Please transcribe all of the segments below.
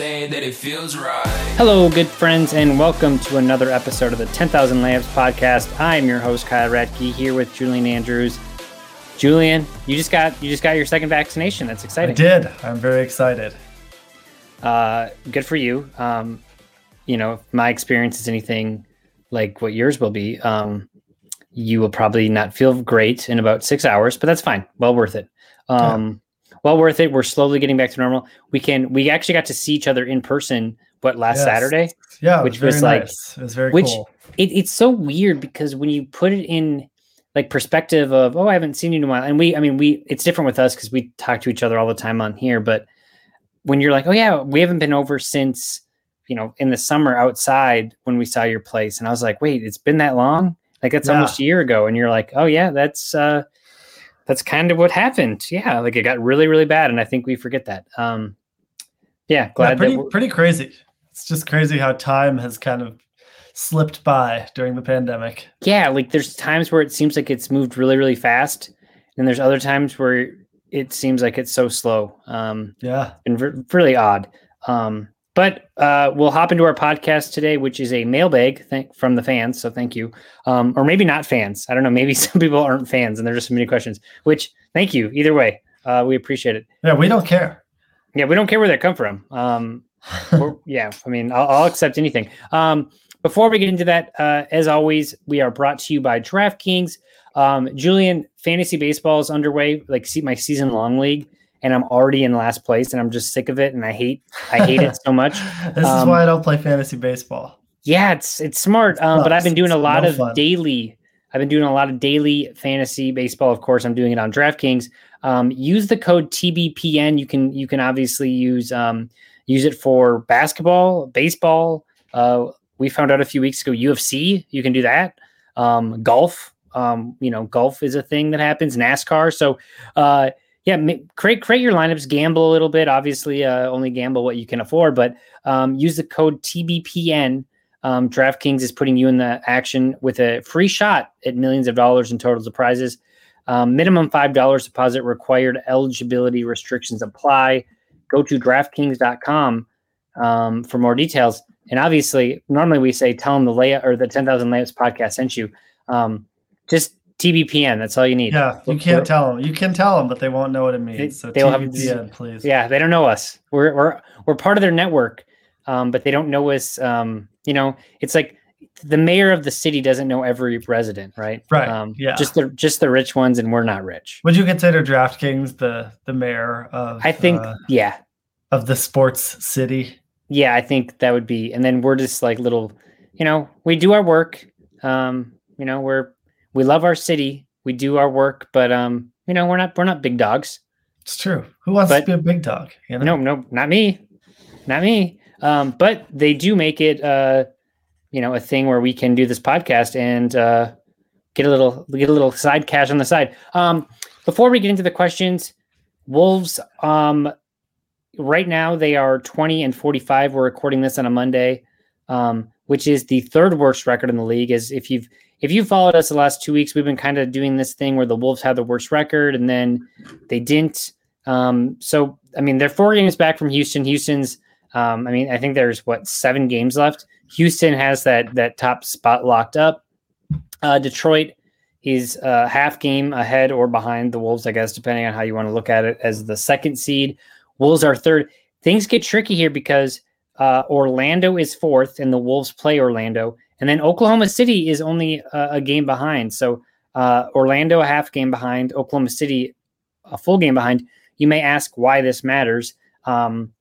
say that it feels right. Hello, good friends, and welcome to another episode of the 10,000 Layups podcast. I'm your host Kyle Ratke here with Julian Andrews. Julian, you just got you just got your second vaccination. That's exciting. I did. I'm very excited. Uh, good for you. Um, you know, if my experience is anything like what yours will be, um, you will probably not feel great in about six hours, but that's fine. Well worth it. Um, Well worth it. We're slowly getting back to normal. We can. We actually got to see each other in person. What last Yes. Saturday? Yeah, Which which was was like- nice. It was very which cool. it, it's so weird because when you put it in like perspective of oh i haven't seen you in a while and we i mean we it's different with us because we talk to each other all the time on here but when you're like oh yeah we haven't been over since you know in the summer outside when we saw your place and i was like wait it's been that long like that's Yeah. almost a year ago and you're like oh yeah that's uh that's kind of what happened yeah like it got really really bad and i think we forget that um yeah Yeah, glad pretty that pretty crazy. It's just crazy how time has kind of slipped by during the pandemic. yeah like there's times where it seems like it's moved really really fast and there's other times where it seems like it's so slow um Yeah. and re- really odd um but uh we'll hop into our podcast today which is a mailbag thank from the fans so thank you. Um or maybe not fans. I don't know. Maybe some people aren't fans and they're just submitting questions which thank you. Either way uh we appreciate it. Yeah, we don't care. yeah we don't care where they come from. Um yeah, I mean, I'll, I'll accept anything. Um, before we get into that, uh, as always, we are brought to you by DraftKings. Um, Julian, fantasy baseball is underway, like see my season long league, and I'm already in last place, and I'm just sick of it, and I hate, I hate it so much. this is Um, why I don't play fantasy baseball. Yeah, it's it's smart, um, but I've been doing a lot no of fun. daily. I've been doing a lot of daily fantasy baseball. Of course, I'm doing it on DraftKings. Um, use the code TBPN. You can you can obviously use um, use it for basketball, baseball. Uh, we found out a few weeks ago UFC. You can do that. Um, golf. Um, you know, golf is a thing that happens. NASCAR. So, uh, yeah, create create your lineups. Gamble a little bit. Obviously, uh, only gamble what you can afford, but um, use the code TBPN um, DraftKings is putting you in the action with a free shot at millions of dollars in totals of prizes. Um, minimum $5 deposit required. Eligibility restrictions apply. Go to DraftKings.com um, for more details. And obviously, normally we say tell them the layout or the 10,000 layups podcast sent you. Um, just TBPN. That's all you need. Yeah, you can't tell them. You can tell them, but they won't know what it means. So they'll have- TBPN, please. Yeah, they don't know us. We're we're we're part of their network, um, but they don't know us. Um, you know, it's like the mayor of the city doesn't know every resident, right? Right, Um, yeah. Just the just the rich ones, and we're not rich. Would you consider DraftKings the the mayor of I think, uh, yeah, of the sports city? yeah, I think that would be. And then we're just like little, you know, we do our work. Um, you know, we're we love our city. We do our work, but um, you know, we're not we're not big dogs. It's true. Who wants But- to be a big dog? You know? No, no, not me, not me. Um, but they do make it, uh, you know, a thing where we can do this podcast and uh, get a little get a little side cash on the side. Um, before we get into the questions, Wolves. Um, right now they are twenty and forty five. We're recording this on a Monday, um, which is the third worst record in the league. As if you've if you followed us the last two weeks, we've been kind of doing this thing where the Wolves had the worst record and then they didn't. Um, so I mean, they're four games back from Houston. Houston's, um, I mean, I think there's what seven games left. Houston has that that top spot locked up. Uh, Detroit is a half game ahead or behind the Wolves, I guess, depending on how you want to look at it as the second seed. Wolves are third. Things get tricky here because uh, Orlando is fourth and the Wolves play Orlando. And then Oklahoma City is only a, a game behind. So uh, Orlando a half game behind, Oklahoma City a full game behind. You may ask why this matters. Um,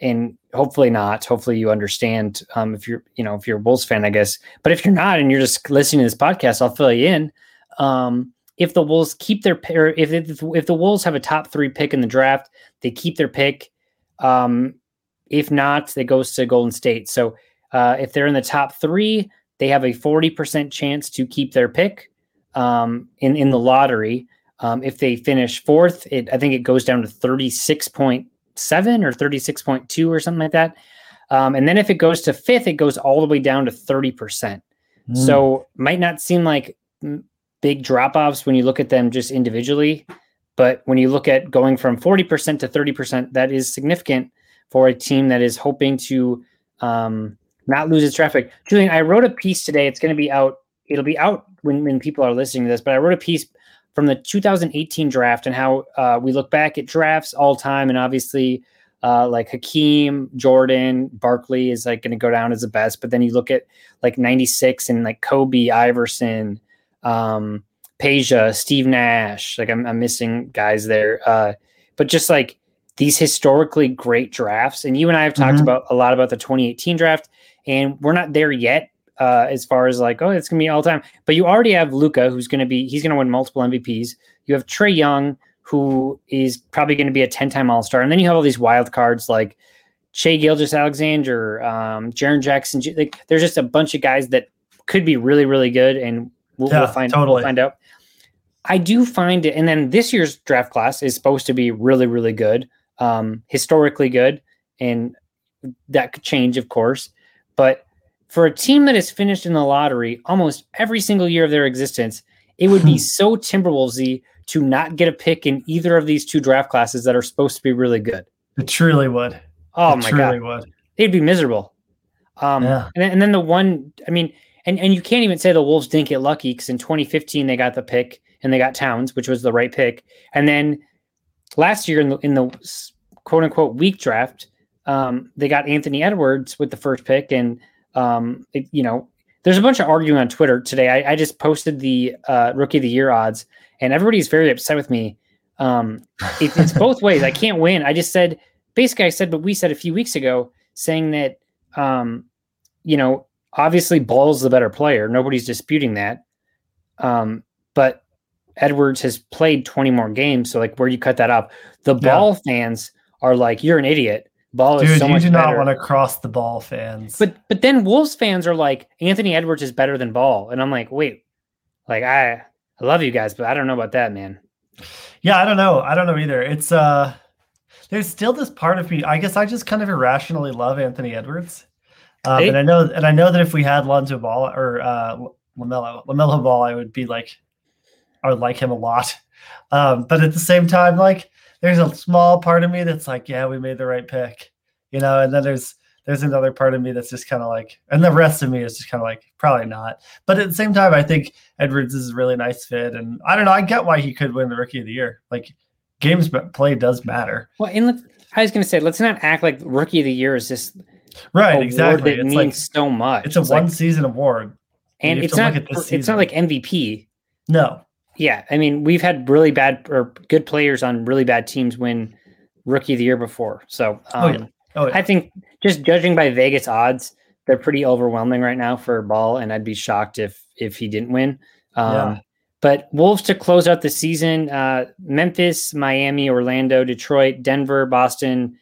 and hopefully not. Hopefully you understand um, if you're, you know, if you're a Bulls fan, I guess. But if you're not and you're just listening to this podcast, I'll fill you in. Um, if the Wolves keep their if if, if the Wolves have a top three pick in the draft, they keep their pick. Um, if not, it goes to Golden State. So uh, if they're in the top three, they have a forty percent chance to keep their pick um, in in the lottery. Um, if they finish fourth, it, I think it goes down to thirty six point seven or thirty six point two or something like that. Um, and then if it goes to fifth, it goes all the way down to thirty percent. Mm. So might not seem like big drop offs when you look at them just individually, but when you look at going from forty percent to thirty percent, that is significant for a team that is hoping to um, not lose its traffic. Julian, I wrote a piece today. It's going to be out. It'll be out when, when people are listening to this, but I wrote a piece from the 2018 draft and how uh, we look back at drafts all time. And obviously, uh, like Hakeem, Jordan, Barkley is like going to go down as the best. But then you look at like 96 and like Kobe, Iverson, um, Peja, Steve Nash. Like I'm, I'm missing guys there. Uh, but just like these historically great drafts. And you and I have talked Mhm. about a lot about the 2018 draft, and we're not there yet uh, as far as like, oh, it's gonna be all time. But you already have Luka, who's gonna be he's gonna win multiple MVPs. You have Trae Young, who is probably gonna be a 10-time All-Star, and then you have all these wild cards like Shai Gilgeous-Alexander, um, Jaren Jackson. Like, there's just a bunch of guys that could be really, really good, and we'll, Yeah, we'll find totally. we'll find out. I do find it, and then this year's draft class is supposed to be really, really good, um, historically good, and that could change, of course. But for a team that has finished in the lottery almost every single year of their existence, it would be so Timberwolvesy to not get a pick in either of these two draft classes that are supposed to be really good. It truly would. Oh my god. it my truly god, would. they'd be miserable. Um, Yeah. and, then, and then the one, I mean, and, and you can't even say the Wolves didn't get lucky because in 2015 they got the pick and they got Towns, which was the right pick. And then last year in the in the quote unquote weak draft, um, they got Anthony Edwards with the first pick, and um, it, you know, there's a bunch of arguing on Twitter today. I, I just posted the uh, rookie of the year odds, and everybody's very upset with me. Um, it, it's both ways. I can't win. I just said basically I said what we said a few weeks ago, saying that um, you know, obviously Ball's the better player. Nobody's disputing that. Um, but Edwards has played 20 more games, so like where do you cut that off? The Yeah. ball fans are like, you're an idiot. Ball is Dude, so you do better. not want to cross the ball, fans. But but then Wolves fans are like, Anthony Edwards is better than Ball. And I'm like, wait, like I I love you guys, but I don't know about that, man. yeah, I don't know. I don't know either. It's uh there's still this part of me. I guess I just kind of irrationally love Anthony Edwards. Um, Hey. and I know and I know that if we had Lonzo Ball or uh Lamelo Lamelo Ball, I would be like I would like him a lot. Um, but at the same time, like there's a small part of me that's like, yeah, we made the right pick. You know, and then there's there's another part of me that's just kind of like, and the rest of me is just kind of like, probably not. But at the same time, I think Edwards is a really nice fit, and I don't know. I get why he could win the Rookie of the Year. Like games play does matter, Well, and let I was gonna say, let's not act like rookie of the year is this right? Exactly. that It's means like so much. it's a like- one season award. and you it's not look at this it's not like MVP. No, Yeah, I mean, we've had really bad or good players on really bad teams win rookie of the year before. So um, Oh, yeah. oh yeah. I think just judging by Vegas odds, they're pretty overwhelming right now for Ball, and I'd be shocked if if he didn't win. Um, Yeah. But Wolves to close out the season: uh, Memphis, Miami, Orlando, Detroit, Denver, Boston,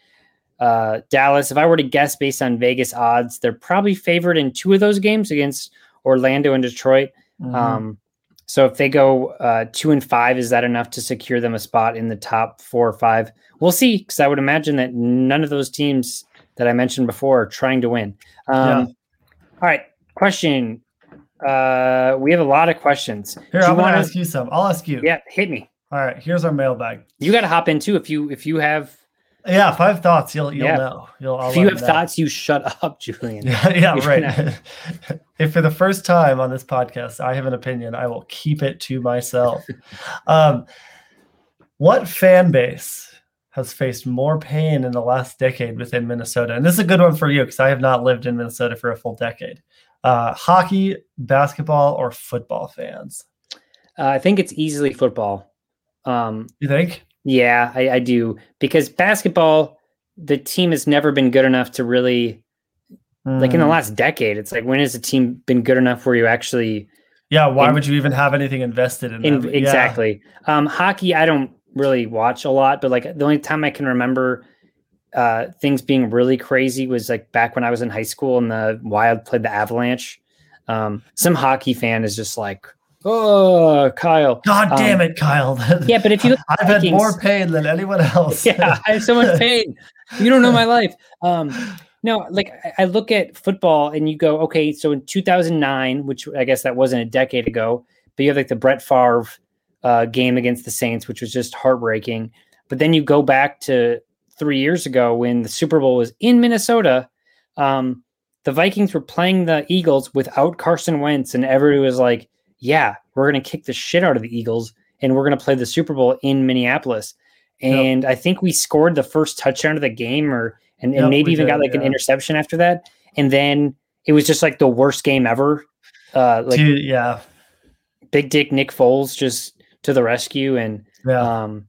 uh, Dallas. If I were to guess based on Vegas odds, they're probably favored in two of those games against Orlando and Detroit. Mhm. Um, so if they go uh, two and five, is that enough to secure them a spot in the top four or five? We'll see, because I would imagine that none of those teams that I mentioned before are trying to win. Um, Yeah. All right, question. Uh, we have a lot of questions. Here, I'm wanna- ask you some. I'll ask you. Yeah, hit me. All right. Here's our mailbag. You got to hop in too if you if you have Yeah, five thoughts. You'll you'll Yeah. know. You'll. I'll if you have thoughts, you shut up, Julian. Yeah, yeah, right. if for the first time on this podcast I have an opinion, I will keep it to myself. um, what fan base has faced more pain in the last decade within Minnesota? And this is a good one for you because I have not lived in Minnesota for a full decade. Uh, hockey, basketball, or football fans? Uh, I think it's easily football. Um, You think? Yeah, I, I do because basketball, the team has never been good enough to really like in the Mm, last decade. It's like when has a team been good enough where you actually yeah. Why in- would you even have anything invested in, in, them? Yeah. exactly um, hockey? I don't really watch a lot, but like the only time I can remember uh, things being really crazy was like back when I was in high school and the Wild played the Avalanche. Um, some hockey fan is just like, oh, Kyle. God Um, damn it, Kyle. Yeah, but if you look at I've had more pain than anyone else. yeah, I have so much pain. You don't know my life. Um, no, like I- I look at football and you go, okay, so in 2009, which I guess that wasn't a decade ago, but you have like the Brett Favre uh, game against the Saints, which was just heartbreaking. But then you go back to three years ago when the Super Bowl was in Minnesota. Um, the Vikings were playing the Eagles without Carson Wentz, and everybody was like, yeah, we're going to kick the shit out of the Eagles and we're going to play the Super Bowl in Minneapolis. Yep. And I think we scored the first touchdown of the game or and, and Yep, maybe even got did, like an interception after that. And then it was just like the worst game ever. Uh like Dude, yeah. big dick Nick Foles just to the rescue and Yeah. um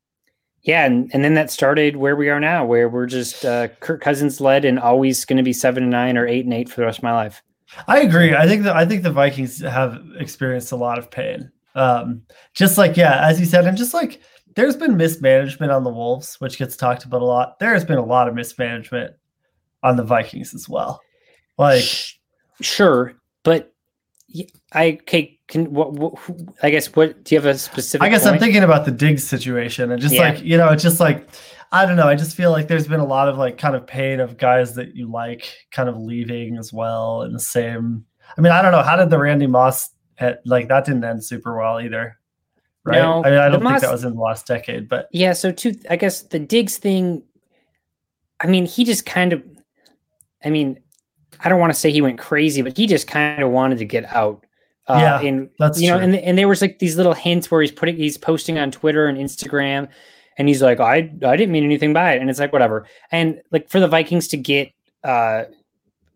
yeah, and, and then that started where we are now, where we're just uh Kirk Cousins led and always gonna be seven and nine or eight and eight for the rest of my life. I agree. I think that I think the Vikings have experienced a lot of pain. Um, just like yeah, as you said, and just like there's been mismanagement on the Wolves, which gets talked about a lot. There has been a lot of mismanagement on the Vikings as well. Like sure, but I okay. Can what, what? I guess what do you have a specific? I guess I'm thinking about the Diggs situation and just Yeah. like, you know, it's just like I don't know. I just feel like there's been a lot of like kind of pain of guys that you like kind of leaving as well in the same. I mean, I don't know. How did the Randy Moss like that didn't end super well either? Right. No, I mean, I don't think that was in the last decade, but Yeah, so two I guess the Diggs thing I mean, he just kind of I mean, I don't want to say he went crazy, but he just kind of wanted to get out. Uh Yeah, and that's you know, true. and and there was like these little hints where he's putting he's posting on Twitter and Instagram and he's like, I I didn't mean anything by it. And it's like whatever. And like for the Vikings to get uh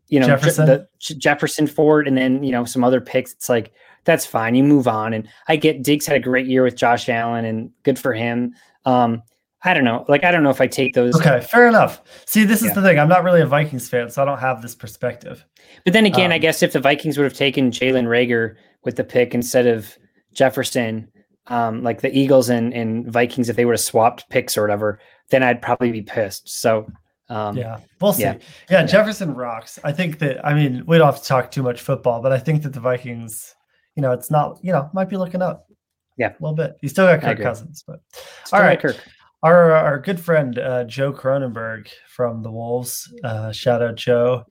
you know Jefferson? the Jefferson Ford and then you know some other picks, it's like that's fine. You move on. And I get Diggs had a great year with Josh Allen and good for him. Um, I don't know. Like, I don't know if I take those. okay, fair enough. See, this is Yeah. the thing. I'm not really a Vikings fan, so I don't have this perspective. But then again, I Um, guess if the Vikings would have taken Jalen Reagor with the pick instead of Jefferson, um, like the Eagles and, and Vikings, if they would have swapped picks or whatever, then I'd probably be pissed. So, um, Yeah, we'll see. yeah. Yeah. Jefferson rocks. I think that. I mean, we don't have to talk too much football, but I think that the Vikings, you know, it's not, you know, might be looking up. Yeah. a little bit. You still got Kirk. Cousins, but still All right. Kirk. our our good friend uh, Joe Cronenberg from the Wolves. Uh, shout out Joe.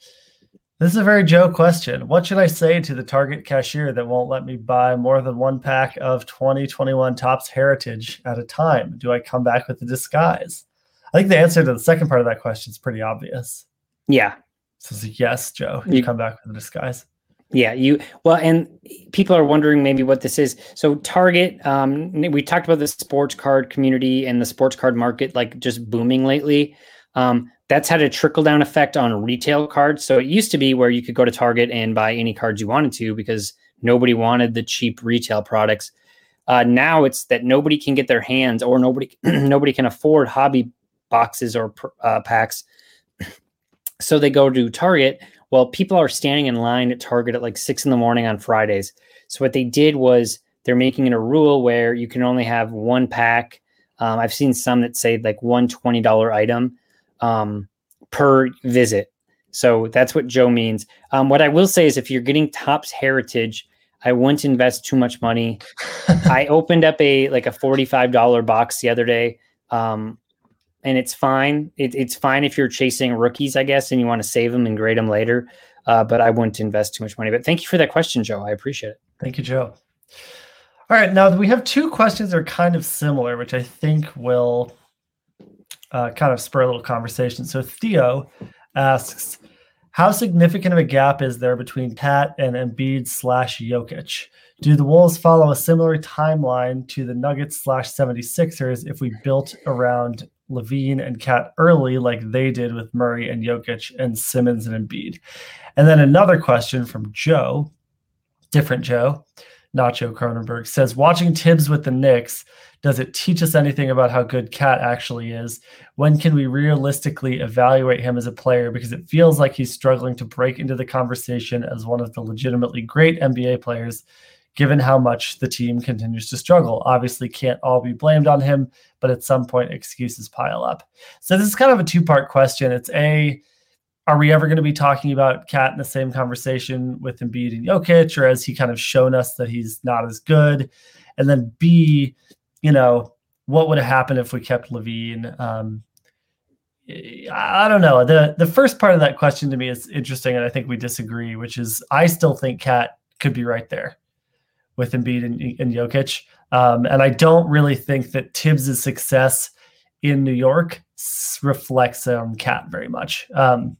This is a very Joe question. What should I say to the Target cashier that won't let me buy more than one pack of 2021 Topps Heritage at a time? Do I come back with a disguise? I think the answer to the second part of that question is pretty obvious. Yeah. So it's yes, Joe. You, You- come back with a disguise. Yeah, you well, and people are wondering maybe what this is. So Target, um, we talked about the sports card community and the sports card market like just booming lately. Um, that's had a trickle down effect on retail cards. So it used to be where you could go to Target and buy any cards you wanted to because nobody wanted the cheap retail products. Uh, now it's that nobody can get their hands or nobody nobody can afford hobby boxes or uh, packs. So they go to Target. Well, people are standing in line at Target at like six in the morning on Fridays. So what they did was they're making it a rule where you can only have one pack. Um, I've seen some that say like one $20 item um, per visit. So that's what Joe means. Um, what I will say is if you're getting Topps Heritage, I wouldn't invest too much money. I opened up a like a $45 box the other day. Um, and it's fine. It, it's fine if you're chasing rookies, I guess, and you want to save them and grade them later. Uh, but I wouldn't invest too much money. But thank you for that question, Joe. I appreciate it. Thank you, Joe. All right, now we have two questions that are kind of similar, which I think will uh, kind of spur a little conversation. So Theo asks, how significant of a gap is there between Pat and Embiid slash Jokic? Do the Wolves follow a similar timeline to the Nuggets slash 76ers if we built around LaVine and KAT early like they did with Murray and Jokic and Simmons and Embiid? And then another question from Joe, different Joe, Joe Cronenberg, says watching Thibs with the Knicks, does it teach us anything about how good KAT actually is? When can we realistically evaluate him as a player? Because it feels like he's struggling to break into the conversation as one of the legitimately great NBA players, given how much the team continues to struggle. Obviously, can't all be blamed on him, but at some point, excuses pile up. So, this is kind of a two part question. It's A, are we ever going to be talking about KAT in the same conversation with Embiid and Jokic, or has he kind of shown us that he's not as good? And then B, you know, what would have happened if we kept LaVine? Um, I don't know. the The first part of that question to me is interesting, and I think we disagree. Which is, I still think KAT could be right there with Embiid and, and Jokic, um, and I don't really think that Thibs' success in New York reflects on KAT very much. Um,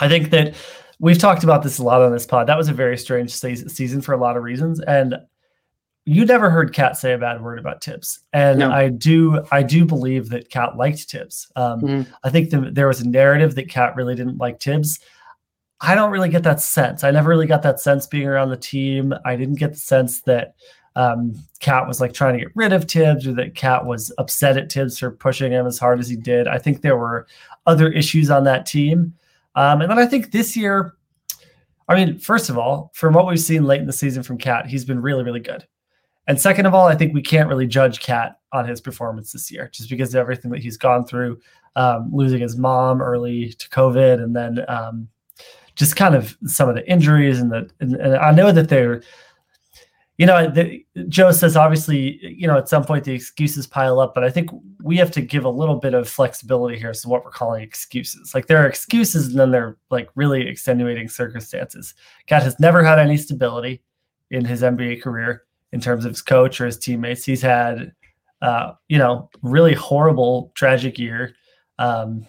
I think that we've talked about this a lot on this pod. That was a very strange season for a lot of reasons, and you never heard KAT say a bad word about Thibs. And no. I do, I do believe that KAT liked Thibs. Um, mm-hmm. I think the, there was a narrative that KAT really didn't like Thibs. I don't really get that sense. I never really got that sense being around the team. I didn't get the sense that um, KAT was like trying to get rid of Thibs or that KAT was upset at Thibs for pushing him as hard as he did. I think there were other issues on that team. Um, and then I think this year, I mean, first of all, from what we've seen late in the season from KAT, he's been really, really good. And second of all, I think we can't really judge KAT on his performance this year just because of everything that he's gone through, um, losing his mom early to COVID, and then um, just kind of some of the injuries and the. And, and I know that they're you know, the, Joe says obviously, you know, at some point the excuses pile up, but I think we have to give a little bit of flexibility here. So what we're calling excuses, like there are excuses, and then they're like really extenuating circumstances. KAT has never had any stability in his NBA career in terms of his coach or his teammates. He's had, uh, you know, really horrible, tragic year. Um,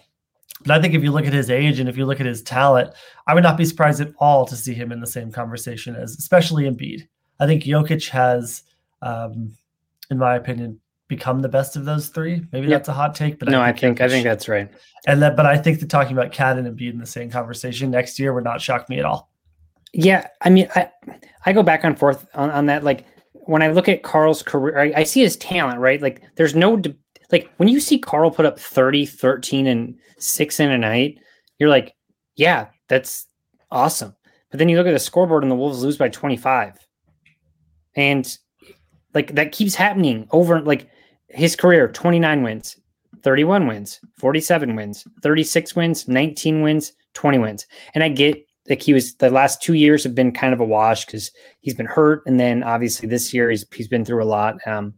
but I think if you look at his age and if you look at his talent, I would not be surprised at all to see him in the same conversation as, especially Embiid. I think Jokic has, um, in my opinion, become the best of those three. Maybe yep. that's a hot take, but no, I think I think, I think that's right. And that, but I think that talking about KAT and Embiid in the same conversation next year would not shock me at all. Yeah, I mean, I I go back and forth on, on that. Like when I look at Karl's career, I, I see his talent, right? Like there's no de- like when you see Carl put up 30, 13, and six in a night, you're like, yeah, that's awesome. But then you look at the scoreboard and the Wolves lose by 25 and like that keeps happening over like his career 29 wins 31 wins 47 wins 36 wins 19 wins 20 wins. And i get like he was the last two years have been kind of a wash because he's been hurt. And then obviously this year he's he's been through a lot. Um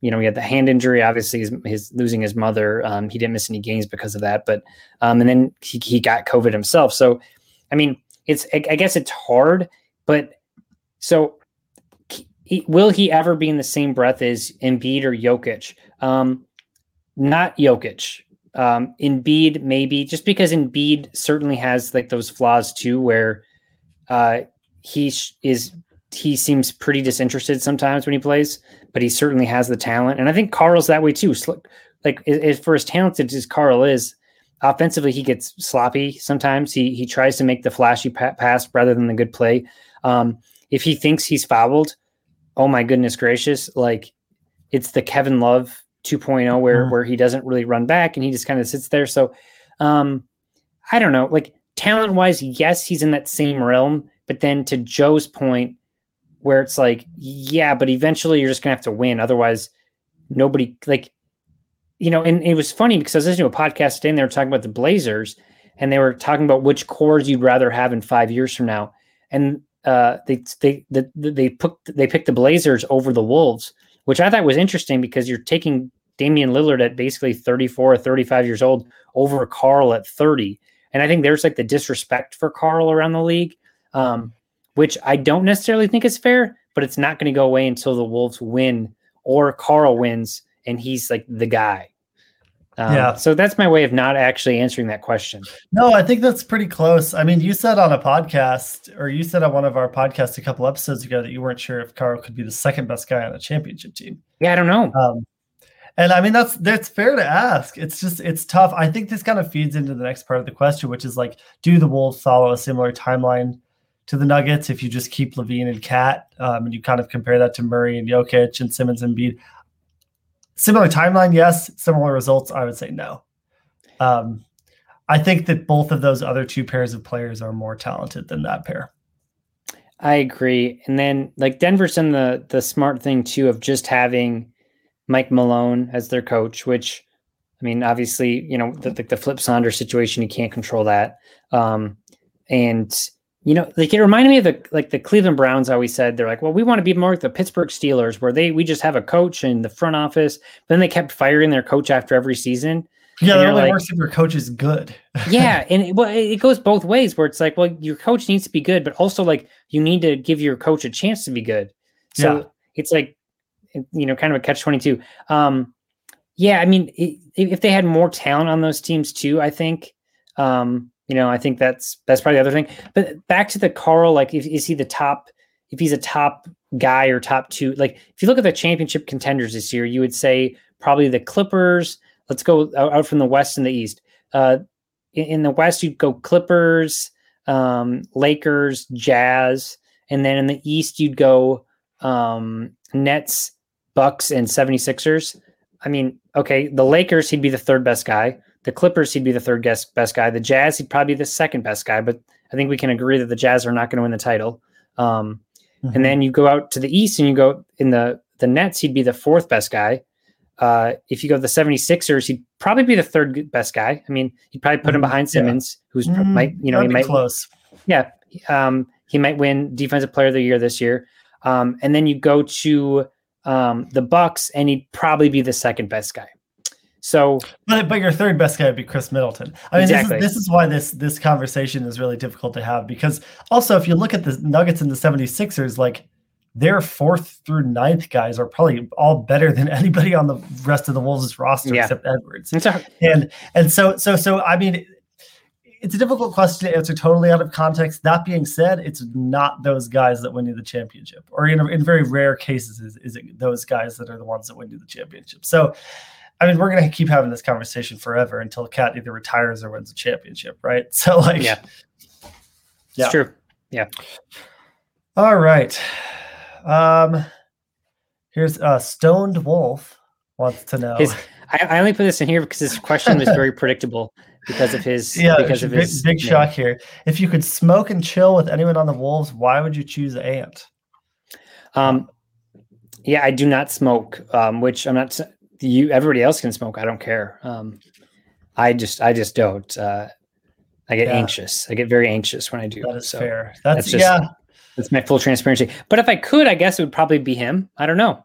you know he had the hand injury. Obviously his, his losing his mother um he didn't miss any games because of that. But um and then he, he got covid himself. So i mean it's I, I guess it's hard but so he, will he ever be in the same breath as Embiid or Jokic? Um, not Jokic. Um, Embiid maybe just because Embiid certainly has like those flaws too, where uh, he sh- is he seems pretty disinterested sometimes when he plays, but he certainly has the talent, and I think Karl's that way too. So, like if for as talented as Karl is, offensively he gets sloppy sometimes. He he tries to make the flashy pa- pass rather than the good play. Um, if he thinks he's fouled, oh my goodness gracious, like it's the Kevin Love 2.0 where mm-hmm. where he doesn't really run back and he just kind of sits there. So um I don't know, like talent wise, yes, he's in that same realm, but then to Joe's point, where it's like, yeah, but eventually you're just gonna have to win. Otherwise, nobody like you know, and it was funny because I was listening to a podcast today and they were talking about the Blazers and they were talking about which cores you'd rather have in five years from now. And uh, they they they they put they picked the Blazers over the Wolves, which I thought was interesting because you're taking Damian Lillard at basically 34 or 35 years old over Karl at 30, and I think there's like the disrespect for Karl around the league, um, which I don't necessarily think is fair, but it's not going to go away until the Wolves win or Karl wins and he's like the guy. Um, Yeah. So that's my way of not actually answering that question. No, I think that's pretty close. I mean, you said on a podcast, or you said on one of our podcasts a couple episodes ago that you weren't sure if Karl could be the second best guy on a championship team. Yeah, I don't know. Um, and I mean, that's that's fair to ask. It's just it's tough. I think this kind of feeds into the next part of the question, which is like, do the Wolves follow a similar timeline to the Nuggets if you just keep LaVine and KAT, um, and you kind of compare that to Murray and Jokic and Simmons and Embiid? Similar timeline, yes. Similar results, I would say no. Um, I think that both of those other two pairs of players are more talented than that pair. I agree. And then like Denver's done the the smart thing too of just having Mike Malone as their coach, which I mean, obviously, you know, the the, the flip Saunders situation, you can't control that. Um, and you know, like it reminded me of the like the Cleveland Browns I always said they're like, well, we want to be more like the Pittsburgh Steelers, where they we just have a coach in the front office, but then they kept firing their coach after every season. Yeah, And that only like- works if your coach is good. yeah, and it, well, it goes both ways. Where it's like, well, your coach needs to be good, but also like you need to give your coach a chance to be good. So Yeah. it's like, you know, kind of a catch twenty two. Um, yeah, I mean, i if they had more talent on those teams too, I think, um, you know, I think that's that's probably the other thing. But back to the Karl, like, if is he the top? If he's a top guy or top two, like if you look at the championship contenders this year, you would say probably the Clippers. Let's go out, from the West and the East. Uh, in, in the West, you'd go Clippers, um, Lakers, Jazz, and then in the East, you'd go um, Nets, Bucks, and 76ers. I mean, okay, the Lakers, he'd be the third best guy. The Clippers, he'd be the third best best guy. The Jazz, he'd probably be the second best guy. But I think we can agree that the Jazz are not going to win the title. Um, Mhm. And then you go out to the East and you go in the the Nets, he'd be the fourth best guy. Uh, if you go to the 76ers, he'd probably be the third best guy. I mean, he'd probably put him Mhm. behind Yeah. Simmons, who's pr- Mm, might you know he that'd be might close. yeah um, he might win defensive player of the year this year. Um, and then you go to um, the Bucks, and he'd probably be the second best guy. So But but your third best guy would be Khris Middleton. I mean, Exactly. this, is, this is why this this conversation is really difficult to have because also if you look at the Nuggets and the 76ers, like their fourth through ninth guys are probably all better than anybody on the rest of the Wolves roster Yeah. except Edwards. a, And and so so so I mean it's a difficult question to answer totally out of context. That being said, it's not those guys that win you the championship, or in, in very rare cases, is, is it those guys that are the ones that win you the championship. So, I mean, we're going to keep having this conversation forever until KAT either retires or wins a championship, right? So, like, Yeah. it's true. Yeah. all right. Um, here's uh, Stoned Wolf wants to know. His, I, I only put this in here because his question was very predictable because of his yeah, because of big, his big name. shock here. If you could smoke and chill with anyone on the Wolves, why would you choose Ant? Um, yeah, I do not smoke. Um, which I'm not. You everybody else can smoke. I don't care. Um, I just I just don't. Uh, I get Yeah. anxious. I get very anxious when I do. That is so fair. That's, that's just- yeah, That's my full transparency. But if I could, I guess it would probably be him. I don't know.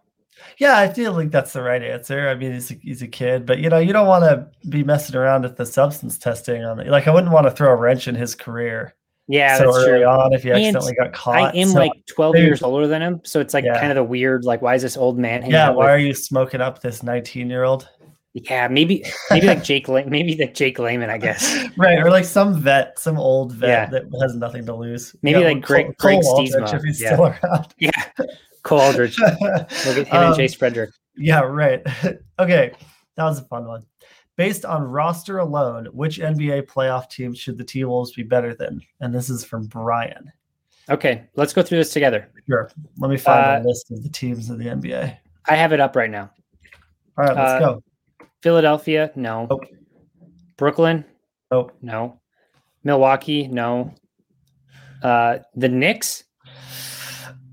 yeah. I feel like that's the right answer. I mean, he's a, he's a kid, but you know, you don't want to be messing around with the substance testing on it. Like, I wouldn't want to throw a wrench in his career Yeah, so that's early true. on if And accidentally got caught. I am So, like 12 maybe- years older than him, so it's like Yeah. kind of the weird. Like, why is this old man? hanging yeah. Why with- are you smoking up this 19 year old? Yeah, maybe maybe like Jake, La- maybe like Jake Layman, I guess. right, or like some vet, some old vet Yeah. that has nothing to lose. Maybe Yeah, like Greg- Greg Cole Aldrich, Stiemsma. if he's Yeah. still around. Yeah, Cole Aldrich. Look at him Um, and Chase Frederick. Yeah, right. okay, that was a fun one. Based on roster alone, which NBA playoff team should the T Wolves be better than? And this is from Brian. Okay, let's go through this together. Sure. Let me find Uh, a list of the teams of the NBA. I have it up right now. All right, let's uh, go. Philadelphia, no. Nope. Brooklyn, oh. no. Milwaukee, no. Uh, the Knicks,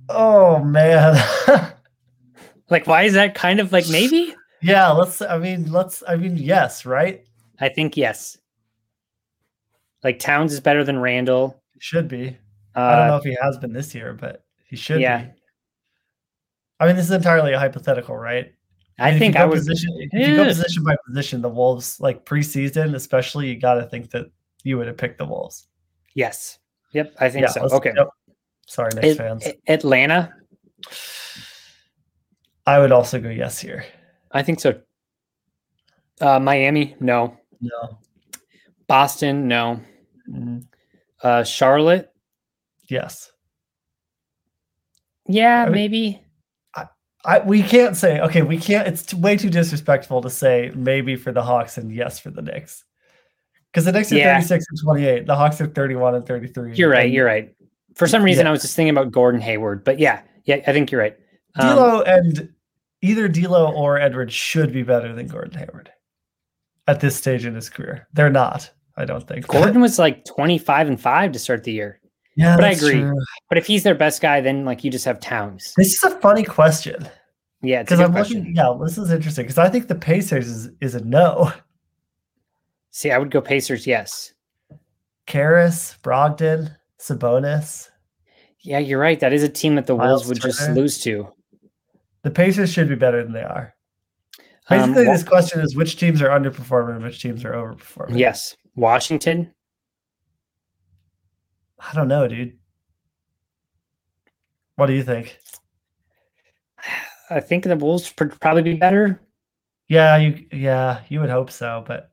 Oh man. like, why is that kind of like maybe? Yeah, let's I mean, let's I mean, yes, right? I think yes. Like Towns is better than Randle. Should be. Uh, I don't know if he has been this year, but he should yeah. be. I mean, this is entirely a hypothetical, right? I mean, think I would. position if you go position by position, the Wolves like preseason, especially, you got to think that you would have picked the Wolves. Yes. Yep. I think so. Okay. yep. Sorry, Knicks At- fans. Atlanta. I would also go yes here. I think so. Uh, Miami, no. No. Boston, no. Mm, Uh, Charlotte, yes. yeah, I mean- maybe. I, we can't say okay. We can't. It's way too disrespectful to say maybe for the Hawks and yes for the Knicks, because the Knicks are Yeah. thirty six and twenty eight. The Hawks are thirty one and thirty three. You're right. You're right. For some reason, Yeah. I was just thinking about Gordon Hayward, but yeah, yeah, I think you're right. Um, D'Lo and either D'Lo or Edwards should be better than Gordon Hayward at this stage in his career. They're not. I don't think. Gordon was like 25 and five to start the year. yeah, but I agree. true. But if he's their best guy, then like you just have Towns. This is a funny question Yeah, because I'm question. looking. Yeah, this is interesting because I think the Pacers is, is a no. See, I would go Pacers. Yes. Caris, Brogdon, Sabonis. Yeah, you're right. That is a team that the Miles Wolves would just lose to. The Pacers should be better than they are. Um, Basically, Wa- this question is which teams are underperforming and which teams are overperforming. yes, Washington. I don't know, dude. What do you think? I think the Wolves would probably be better. Yeah, you yeah, you would hope so, but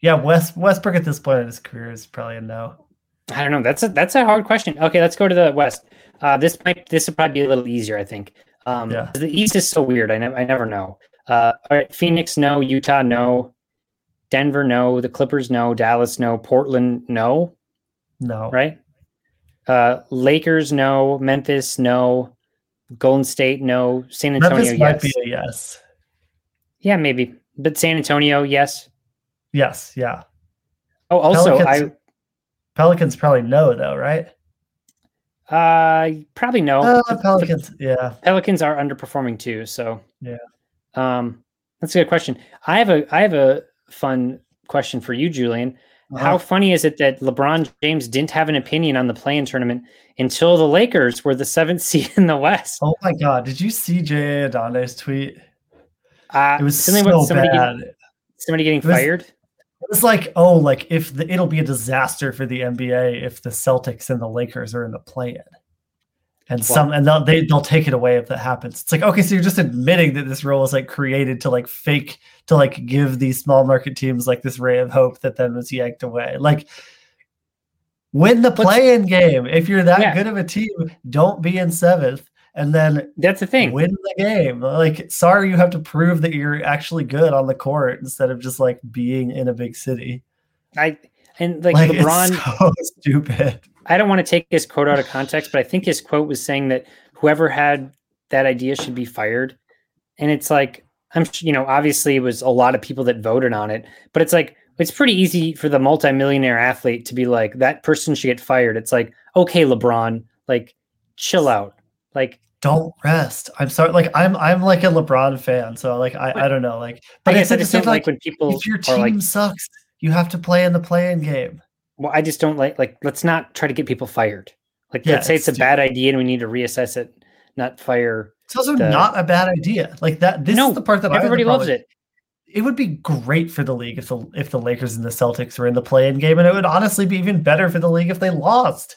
yeah, West Westbrook at this point in his career is probably a no. I don't know. That's a that's a hard question. Okay, let's go to the West. Uh, this might this would probably be a little easier, I think. Um, Yeah. The East is so weird. I never I never know. Uh, all right, Phoenix, no. Utah, no. Denver, no. The Clippers, no. Dallas, no. Portland, no. No. Right. Uh, Lakers, no. Memphis, no. Golden State, no. San Antonio, Memphis might be a yes. yeah, maybe. But San Antonio, yes. Yes, yeah. Oh, also, Pelicans, Pelicans probably no though, right? Uh probably no. Uh, Pelicans, yeah. Pelicans are underperforming too. So Yeah. um, that's a good question. I have a I have a fun question for you, Julian. How Uh-huh. funny is it that LeBron James didn't have an opinion on the play-in tournament until the Lakers were the seventh seed in the West? Oh my god, did you see Jay Adande's tweet? Uh, It was something so about somebody bad. Getting, somebody getting was- fired. It was like, oh, like if the, it'll be a disaster for the NBA if the Celtics and the Lakers are in the play-in, and some and they'll they, they'll take it away if that happens. It's like okay, so you're just admitting that this rule was like created to like fake to like give these small market teams like this ray of hope that then was yanked away. Like win the play-in game. If you're that Yeah. good of a team, don't be in seventh, and then That's the thing. win the game. Like, sorry, you have to prove that you're actually good on the court instead of just like being in a big city. I and like, Like, LeBron. so stupid. I don't want to take his quote out of context, but I think his quote was saying that whoever had that idea should be fired. And it's like, I'm, you know, obviously it was a lot of people that voted on it, but it's like, it's pretty easy for the multimillionaire athlete to be like, that person should get fired. It's like, okay, LeBron, like, chill out. Like, Don't rest. I'm sorry. Like, I'm I'm like a LeBron fan, so like I, I don't know. Like, but I it's at the same don't like when people if your team like, sucks, you have to play in the playing game. well, I just don't like, like, let's not try to get people fired. Like, Yeah, let's say it's it's a bad idea and we need to reassess it, not fire. It's also The- not a bad idea. Like that. This no, is the part that everybody loves it. It would be great for the league if the if the Lakers and the Celtics were in the play-in game, and it would honestly be even better for the league if they lost.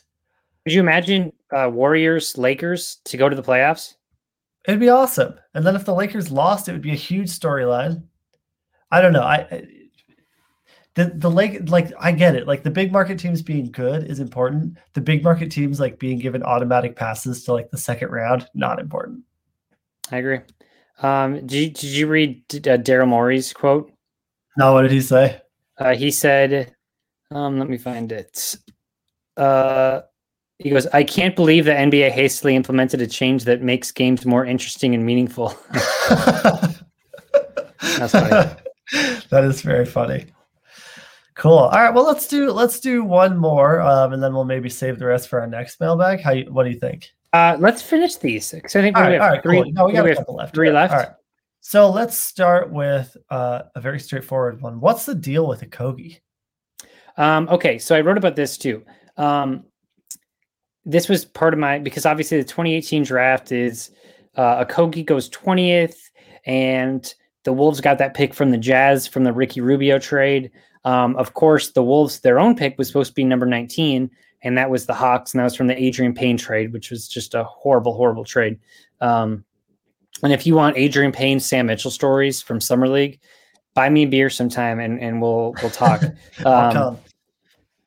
Could you imagine uh, Warriors, Lakers to go to the playoffs? It'd be awesome. And then if the Lakers lost, it would be a huge storyline. I don't know. I I- the the lake like I get it. Like the big market teams being good is important. The big market teams like being given automatic passes to like the second round, not important. I agree. Um, did you, did you read uh, Daryl Morey's quote? No, what did he say? Uh, he said, um, let me find it. Uh, he goes, I can't believe the NBA hastily implemented a change that makes games more interesting and meaningful. That's funny. that is very funny. Cool. All right. Well, let's do let's do one more, um, and then we'll maybe save the rest for our next mailbag. How? You, what do you think? uh, let's finish these because I think All we right. have All right. three. Cool. No, we got we a couple left. three left. All right. So let's start with uh, a very straightforward one. What's the deal with Okogie? Um, okay, so I wrote about this too. Um, this was part of my because obviously the 2018 draft is uh, Okogie goes 20th, and the Wolves got that pick from the Jazz from the Ricky Rubio trade. Um, of course, the Wolves their own pick was supposed to be number 19, and that was the Hawks, and that was from the Adreian Payne trade, which was just a horrible, horrible trade. Um, and if you want Adreian Payne, Sam Mitchell stories from Summer League, buy me a beer sometime and and we'll we'll talk. Um,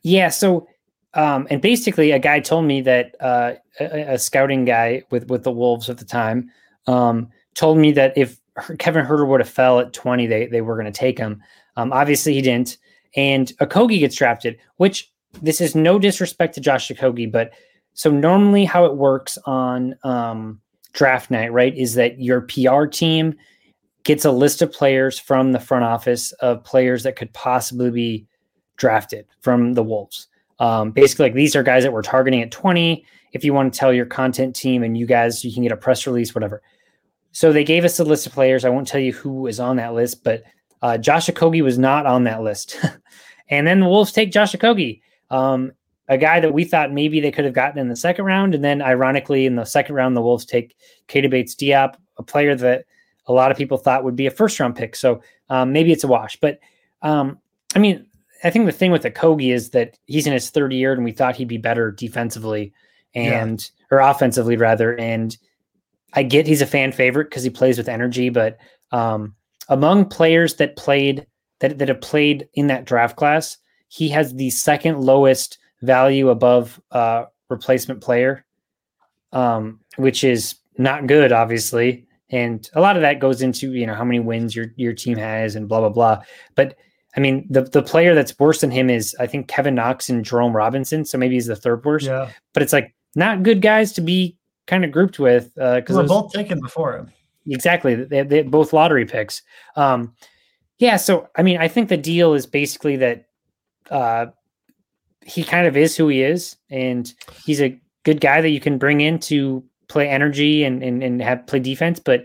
yeah. So, um, and basically, a guy told me that uh, a, a scouting guy with with the Wolves at the time um, told me that if Kevin Huerter would have fell at twenty, they they were going to take him. Um, obviously, he didn't, and Okogie gets drafted. Which this is no disrespect to Josh Okogie, but so normally how it works on um, draft night, right, is that your PR team gets a list of players from the front office of players that could possibly be drafted from the Wolves. Um, basically, like these are guys that we're targeting at 20. If you want to tell your content team and you guys, you can get a press release, whatever. So they gave us a list of players. I won't tell you who is on that list, but uh, Josh Okogie was not on that list. and then the Wolves take Josh Okogie, um, a guy that we thought maybe they could have gotten in the second round. And then, ironically, in the second round, the Wolves take Keita Bates-Diop, a player that a lot of people thought would be a first round pick. So um, maybe it's a wash. But um, I mean, I think the thing with Okogie is that he's in his third year, and we thought he'd be better defensively and or offensively rather. And I get he's a fan favorite because he plays with energy, but um, among players that played that that have played in that draft class, he has the second lowest value above uh, replacement player, um, which is not good, obviously. And a lot of that goes into you know how many wins your your team has and blah blah blah. But I mean, the the player that's worse than him is I think Kevin Knox and Jerome Robinson. So maybe he's the third worst. Yeah, But it's like not good guys to be kind of grouped with because because we're both taken before him. exactly they they both lottery picks. Um, yeah, so I mean, I think the deal is basically that uh, he kind of is who he is, and he's a good guy that you can bring in to play energy and and, and have play defense. But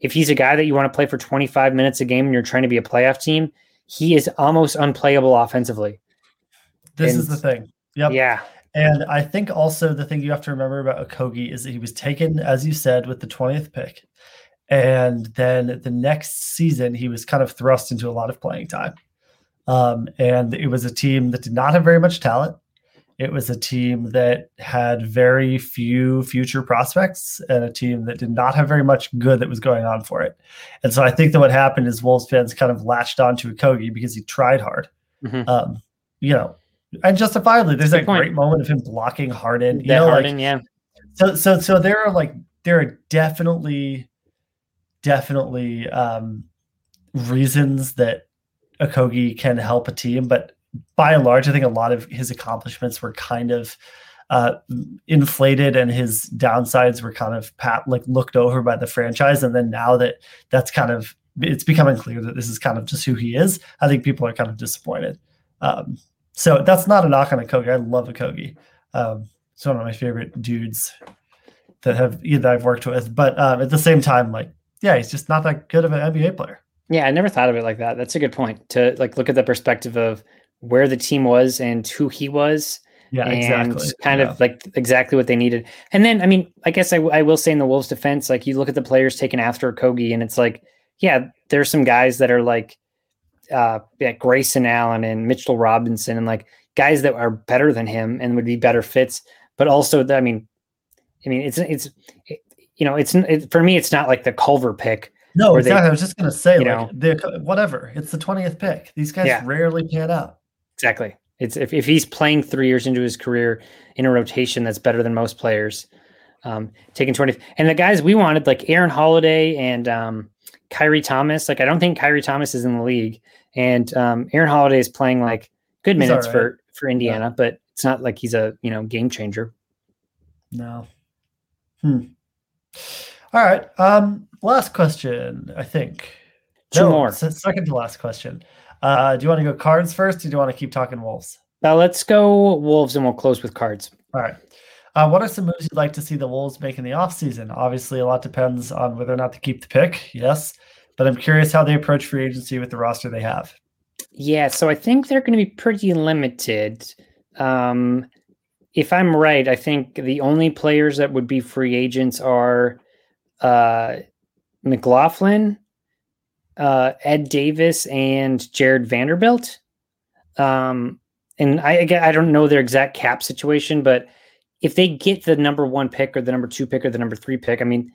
if he's a guy that you want to play for 25 minutes a game and you're trying to be a playoff team, he is almost unplayable offensively. This And- is the thing. Yep. Yeah, And I think also the thing you have to remember about Okogie is that he was taken, as you said, with the 20th pick. And then the next season, he was kind of thrust into a lot of playing time. Um, and it was a team that did not have very much talent. It was a team that had very few future prospects and a team that did not have very much good that was going on for it. And so I think that what happened is Wolves fans kind of latched onto Okogie because he tried hard. Mhm. Um, you know, and justifiably, there's Good that point. great moment of him blocking Harden. You that know, like, yeah, so so so there are like there are definitely definitely um reasons that Okogie can help a team, but by and large, I think a lot of his accomplishments were kind of uh, inflated, and his downsides were kind of pat like looked over by the franchise. And then now that that's kind of it's becoming clear that this is kind of just who he is, I think people are kind of disappointed. Um, so that's not a knock on Okogie. I love Okogie. Um, it's one of my favorite dudes that have that I've worked with. But um, at the same time, like, yeah, he's just not that good of an NBA player. Yeah, I never thought of it like that. That's a good point to like look at the perspective of where the team was and who he was, Yeah, and exactly. kind Yeah. of like exactly what they needed. And then, I mean, I guess I, w- I will say in the Wolves' defense, like you look at the players taken after Kogi, and it's like, yeah, there's some guys that are like, uh, yeah, Grayson Allen and Mitchell Robinson, and like guys that are better than him and would be better fits. But also, I mean, I mean, it's it's, it, you know, it's it, for me, it's not like the Culver pick. no, where they- exactly. I was just gonna say, you like, the whatever. It's the twentieth pick. These guys Yeah. rarely pan out. Exactly. It's if, if he's playing three years into his career in a rotation that's better than most players, um, taking 20. And the guys we wanted, like Aaron Holiday and um, Khyri Thomas, like I don't think Khyri Thomas is in the league. And um, Aaron Holiday is playing like good He's minutes all for for Indiana, but it's not like he's a you know game changer. No. Hmm. All right. Um, last question, I think. Two more. Second to last question. Uh, do you want to go cards first, or do you want to keep talking wolves? Now let's go Wolves and we'll close with cards. All right. Uh, what are some moves you'd like to see the Wolves make in the offseason? Obviously, a lot depends on whether or not to keep the pick. Yes. But I'm curious how they approach free agency with the roster they have. Yeah, so I think they're going to be pretty limited. Um, if I'm right, I think the only players that would be free agents are uh, McLaughlin, uh, Ed Davis, and Jarred Vanderbilt. Um, and I again, I don't know their exact cap situation, but if they get the number one pick or the number two pick or the number three pick, I mean,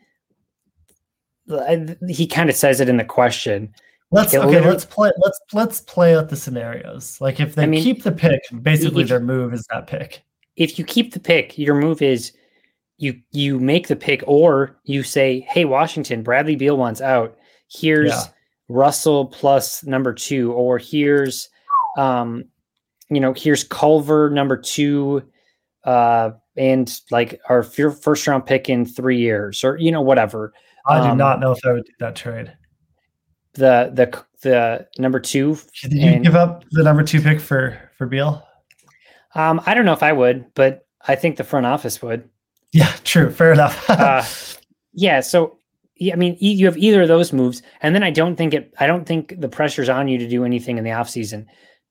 I- he kind of says it in the question. Let's It okay. Let's play. Let's let's play out the scenarios. Like if they I mean, keep the pick, basically if- their move is that pick. if you keep the pick, your move is you you make the pick, or you say, "Hey, Washington, Bradley Beal wants out. Here's Yeah. Russell plus number two, or here's, um, you know, here's Culver number two, uh, and like our fir- first round pick in three years, or you know, whatever. I do Um, not know if I would do that trade. The the the number two. Did you and- give up the number two pick for for Beal? Um, I don't know if I would, but I think the front office would. Yeah, true. Fair enough. uh, yeah so i mean you have either of those moves and then i don't think it i don't think the pressure's on you to do anything in the offseason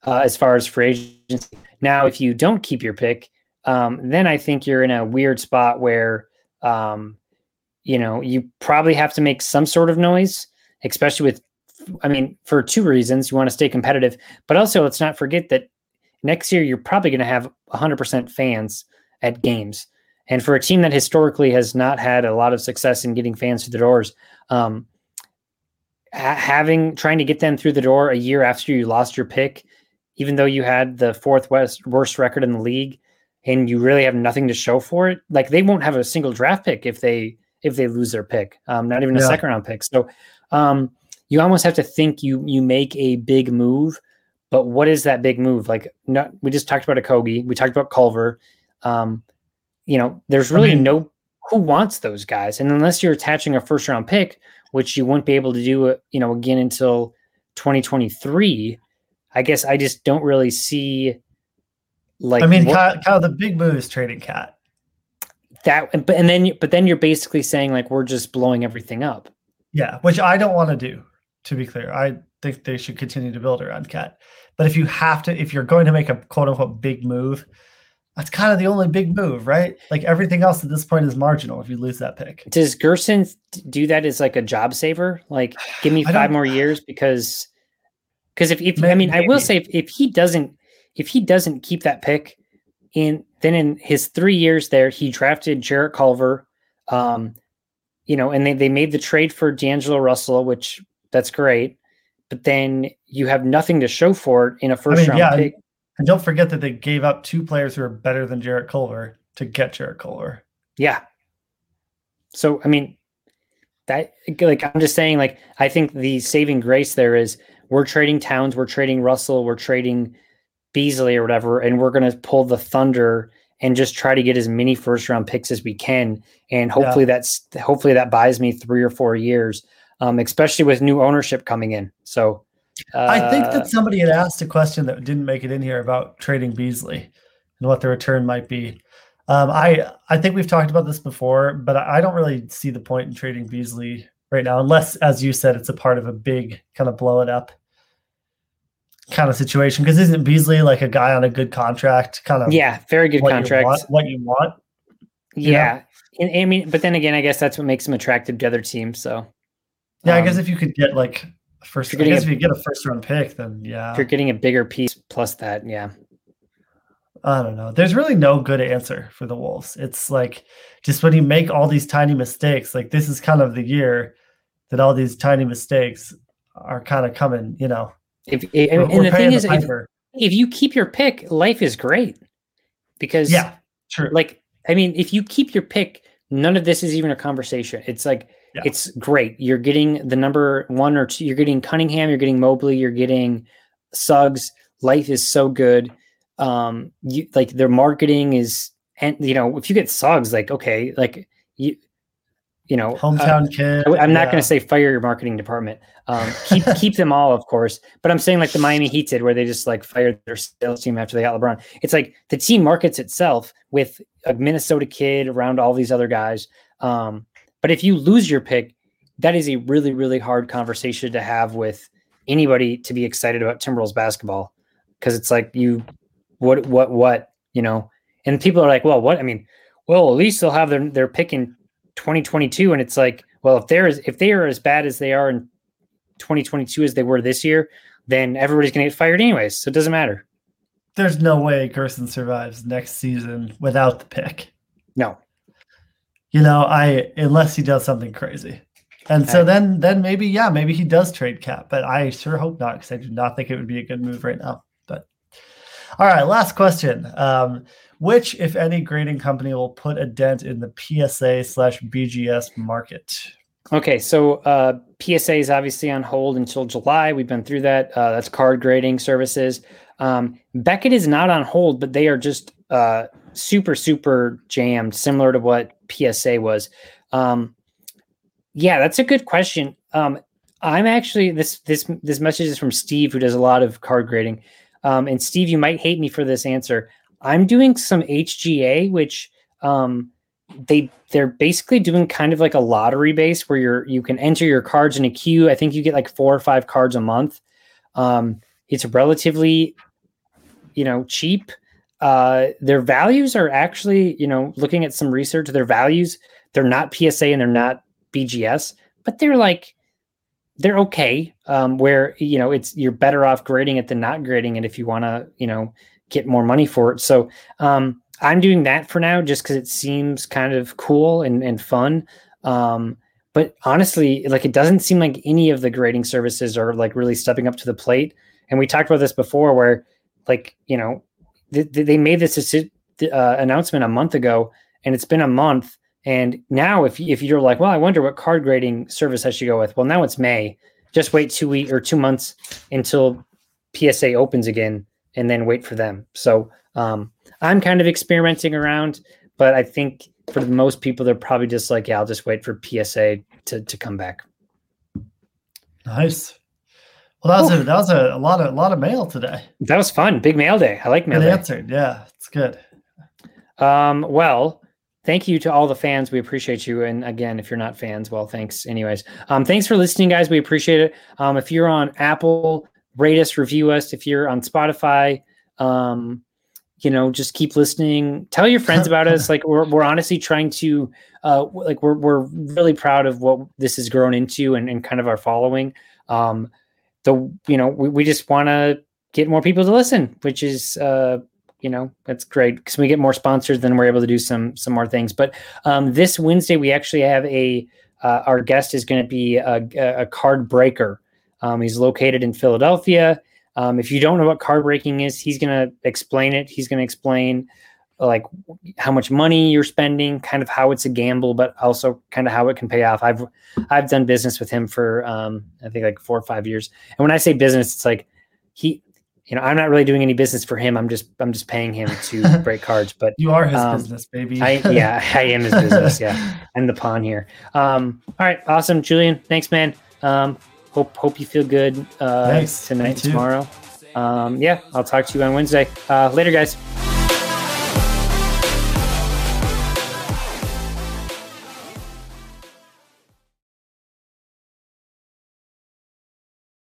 uh, as far as free agency. Now if you don't keep your pick um, then i think you're in a weird spot where um, you know you probably have to make some sort of noise especially with i mean for two reasons. You want to stay competitive but also let's not forget that next year you're probably going to have 100% fans at games and for a team that historically has not had a lot of success in getting fans through the doors, um, ha- having trying to get them through the door a year after you lost your pick, even though you had the fourth worst, worst record in the league, and you really have nothing to show for it, like they won't have a single draft pick if they if they lose their pick, um, not even a Yeah. second round pick. So um, you almost have to think you you make a big move, but what is that big move? Like, not, we just talked about Okogie, we talked about Culver. Um, you know, there's I really mean- no who wants those guys, and unless you're attaching a first round pick, which you won't be able to do, uh, you know, again until 2023. I guess I just don't really see like I mean, what- Kyle, Kyle, the big move is trading KAT. that, and- but and then but then you're basically saying like we're just blowing everything up. Yeah, which I don't want to do. To be clear, I think they should continue to build around KAT. But if you have to, if you're going to make a quote unquote big move, that's kind of the only big move, right? Like everything else at this point is marginal if you lose that pick. Does Gersson do that as like a job saver? Like, give me five more years because because if, if I May- mean I will say if, if he doesn't if he doesn't keep that pick in then in his three years there he drafted Jarrett Culver, um, you know, and they they made the trade for D'Angelo Russell, which that's great, but then you have nothing to show for it in a first mean, round yeah, pick. And don't forget that they gave up two players who are better than Jarrett Culver to get Jarrett Culver. Yeah. So I mean, that like I'm just saying, like I think the saving grace there is we're trading Towns, we're trading Russell, we're trading Beasley or whatever, and we're gonna pull the Thunder and just try to get as many first round picks as we can, and hopefully that's hopefully that buys me three or four years, um, especially with new ownership coming in. So uh, I think that somebody had asked a question that didn't make it in here about trading Beasley and what the return might be. Um, I I think we've talked about this before, but I don't really see the point in trading Beasley right now, unless, as you said, it's a part of a big kind of blow it up kind of situation. Because isn't Beasley like a guy on a good contract? Kind of yeah, very good what You contract. want, what you want? you? Yeah. And, I mean, but then again, I guess that's what makes him attractive to other teams. So Yeah, I guess um, if you could get like first, if I guess getting if you get a first round pick, then yeah. if you're getting a bigger piece plus that, yeah. I don't know. There's really no good answer for the Wolves. It's like just when you make all these tiny mistakes, like this is kind of the year that all these tiny mistakes are kind of coming, you know. If and, the thing is, if, if you keep your pick, life is great because yeah, true. like I mean, if you keep your pick, none of this is even a conversation. It's like Yeah. it's great. You're getting the number one or two. You're getting Cunningham. You're getting Mobley. You're getting Suggs. Life is so good. Um, you like their marketing is, and you know, if you get Suggs, like okay, like you, you know, uh, Hometown kid. I- I'm not yeah. going to say fire your marketing department. Um, keep keep them all, of course. But I'm saying like the Miami Heat did, where they just like fired their sales team after they got LeBron. It's like the team markets itself with a Minnesota kid around all these other guys. Um, but if you lose your pick, that is a really really hard conversation to have with anybody to be excited about Timberwolves basketball. Because it's like you what what what you know, and people are like, well, what I mean, well, at least they'll have their their pick in 2022 and it's like well if they're as if they are as bad as they are in 2022 as they were this year then everybody's going to get fired anyways so it doesn't matter. There's no way Gersson survives next season without the pick. no You know, I unless he does something crazy. And so then then maybe yeah, maybe he does trade KAT, but I sure hope not because I do not think it would be a good move right now. But all right, last question. Um, which, if any, grading company will put a dent in the PSA slash BGS market? Okay, so uh, PSA is obviously on hold until July. We've been through that. Uh, that's card grading services. Um, Beckett is not on hold, but they are just uh, super, super jammed, similar to what PSA was. Um, yeah, that's a good question. Um, I'm actually this this this message is from Steve, who does a lot of card grading. Um, and Steve, you might hate me for this answer. I'm doing some HGA, which um, they they're basically doing kind of like a lottery base where you're you can enter your cards in a queue. I think you get like four or five cards a month. Um, it's relatively, you know, cheap. Uh, their values are actually, you know, looking at some research, their values they're not PSA and they're not BGS, but they're like they're okay. Um, where you know it's you're better off grading it than not grading it if you want to, you know, get more money for it. So um, I'm doing that for now just because it seems kind of cool and, and fun. Um, but honestly, like it doesn't seem like any of the grading services are like really stepping up to the plate. And we talked about this before, where like you know th- th- they made this uh, announcement a month ago, and it's been a month. And now, if if you're like, well, I wonder what card grading service I should go with. Well, now it's May. Just wait two weeks or two months until PSA opens again, and then wait for them. So um, I'm kind of experimenting around, but I think for most people, they're probably just like, yeah, I'll just wait for PSA to to come back. Nice. Well, that was a, that was a, a lot of a lot of mail today. That was fun. Big mail day. I like mail Good day. answered. Yeah, it's good. Um, well, thank you to all the fans. We appreciate you. And again, if you're not fans, well, thanks anyways. Um, thanks for listening, guys. We appreciate it. Um, if you're on Apple, rate us, review us. If you're on Spotify, um, you know, just keep listening. Tell your friends about us. Like we're we're honestly trying to uh like we're we're really proud of what this has grown into and, and kind of our following. Um the you know, we, we just want to get more people to listen, which is uh you know that's great because we get more sponsors then we're able to do some some more things. But um, this wednesday we actually have a uh, our guest is going to be a, a card breaker. Um, he's located in philadelphia. Um, if you don't know what card breaking is he's going to explain it. He's going to explain like how much money you're spending kind of how it's a gamble but also kind of how it can pay off i've i've done business with him for um, i think like four or five years and when i say business it's like he you know, I'm not really doing any business for him. I'm just I'm just paying him to break cards. But You are his Um, business, baby. I yeah, I am his business. Yeah, I'm the pawn here. Um, all right, awesome, Julian. Thanks, man. Um, hope hope you feel good uh. Me tonight, tomorrow. Um, yeah, I'll talk to you on Wednesday. Uh, later, guys.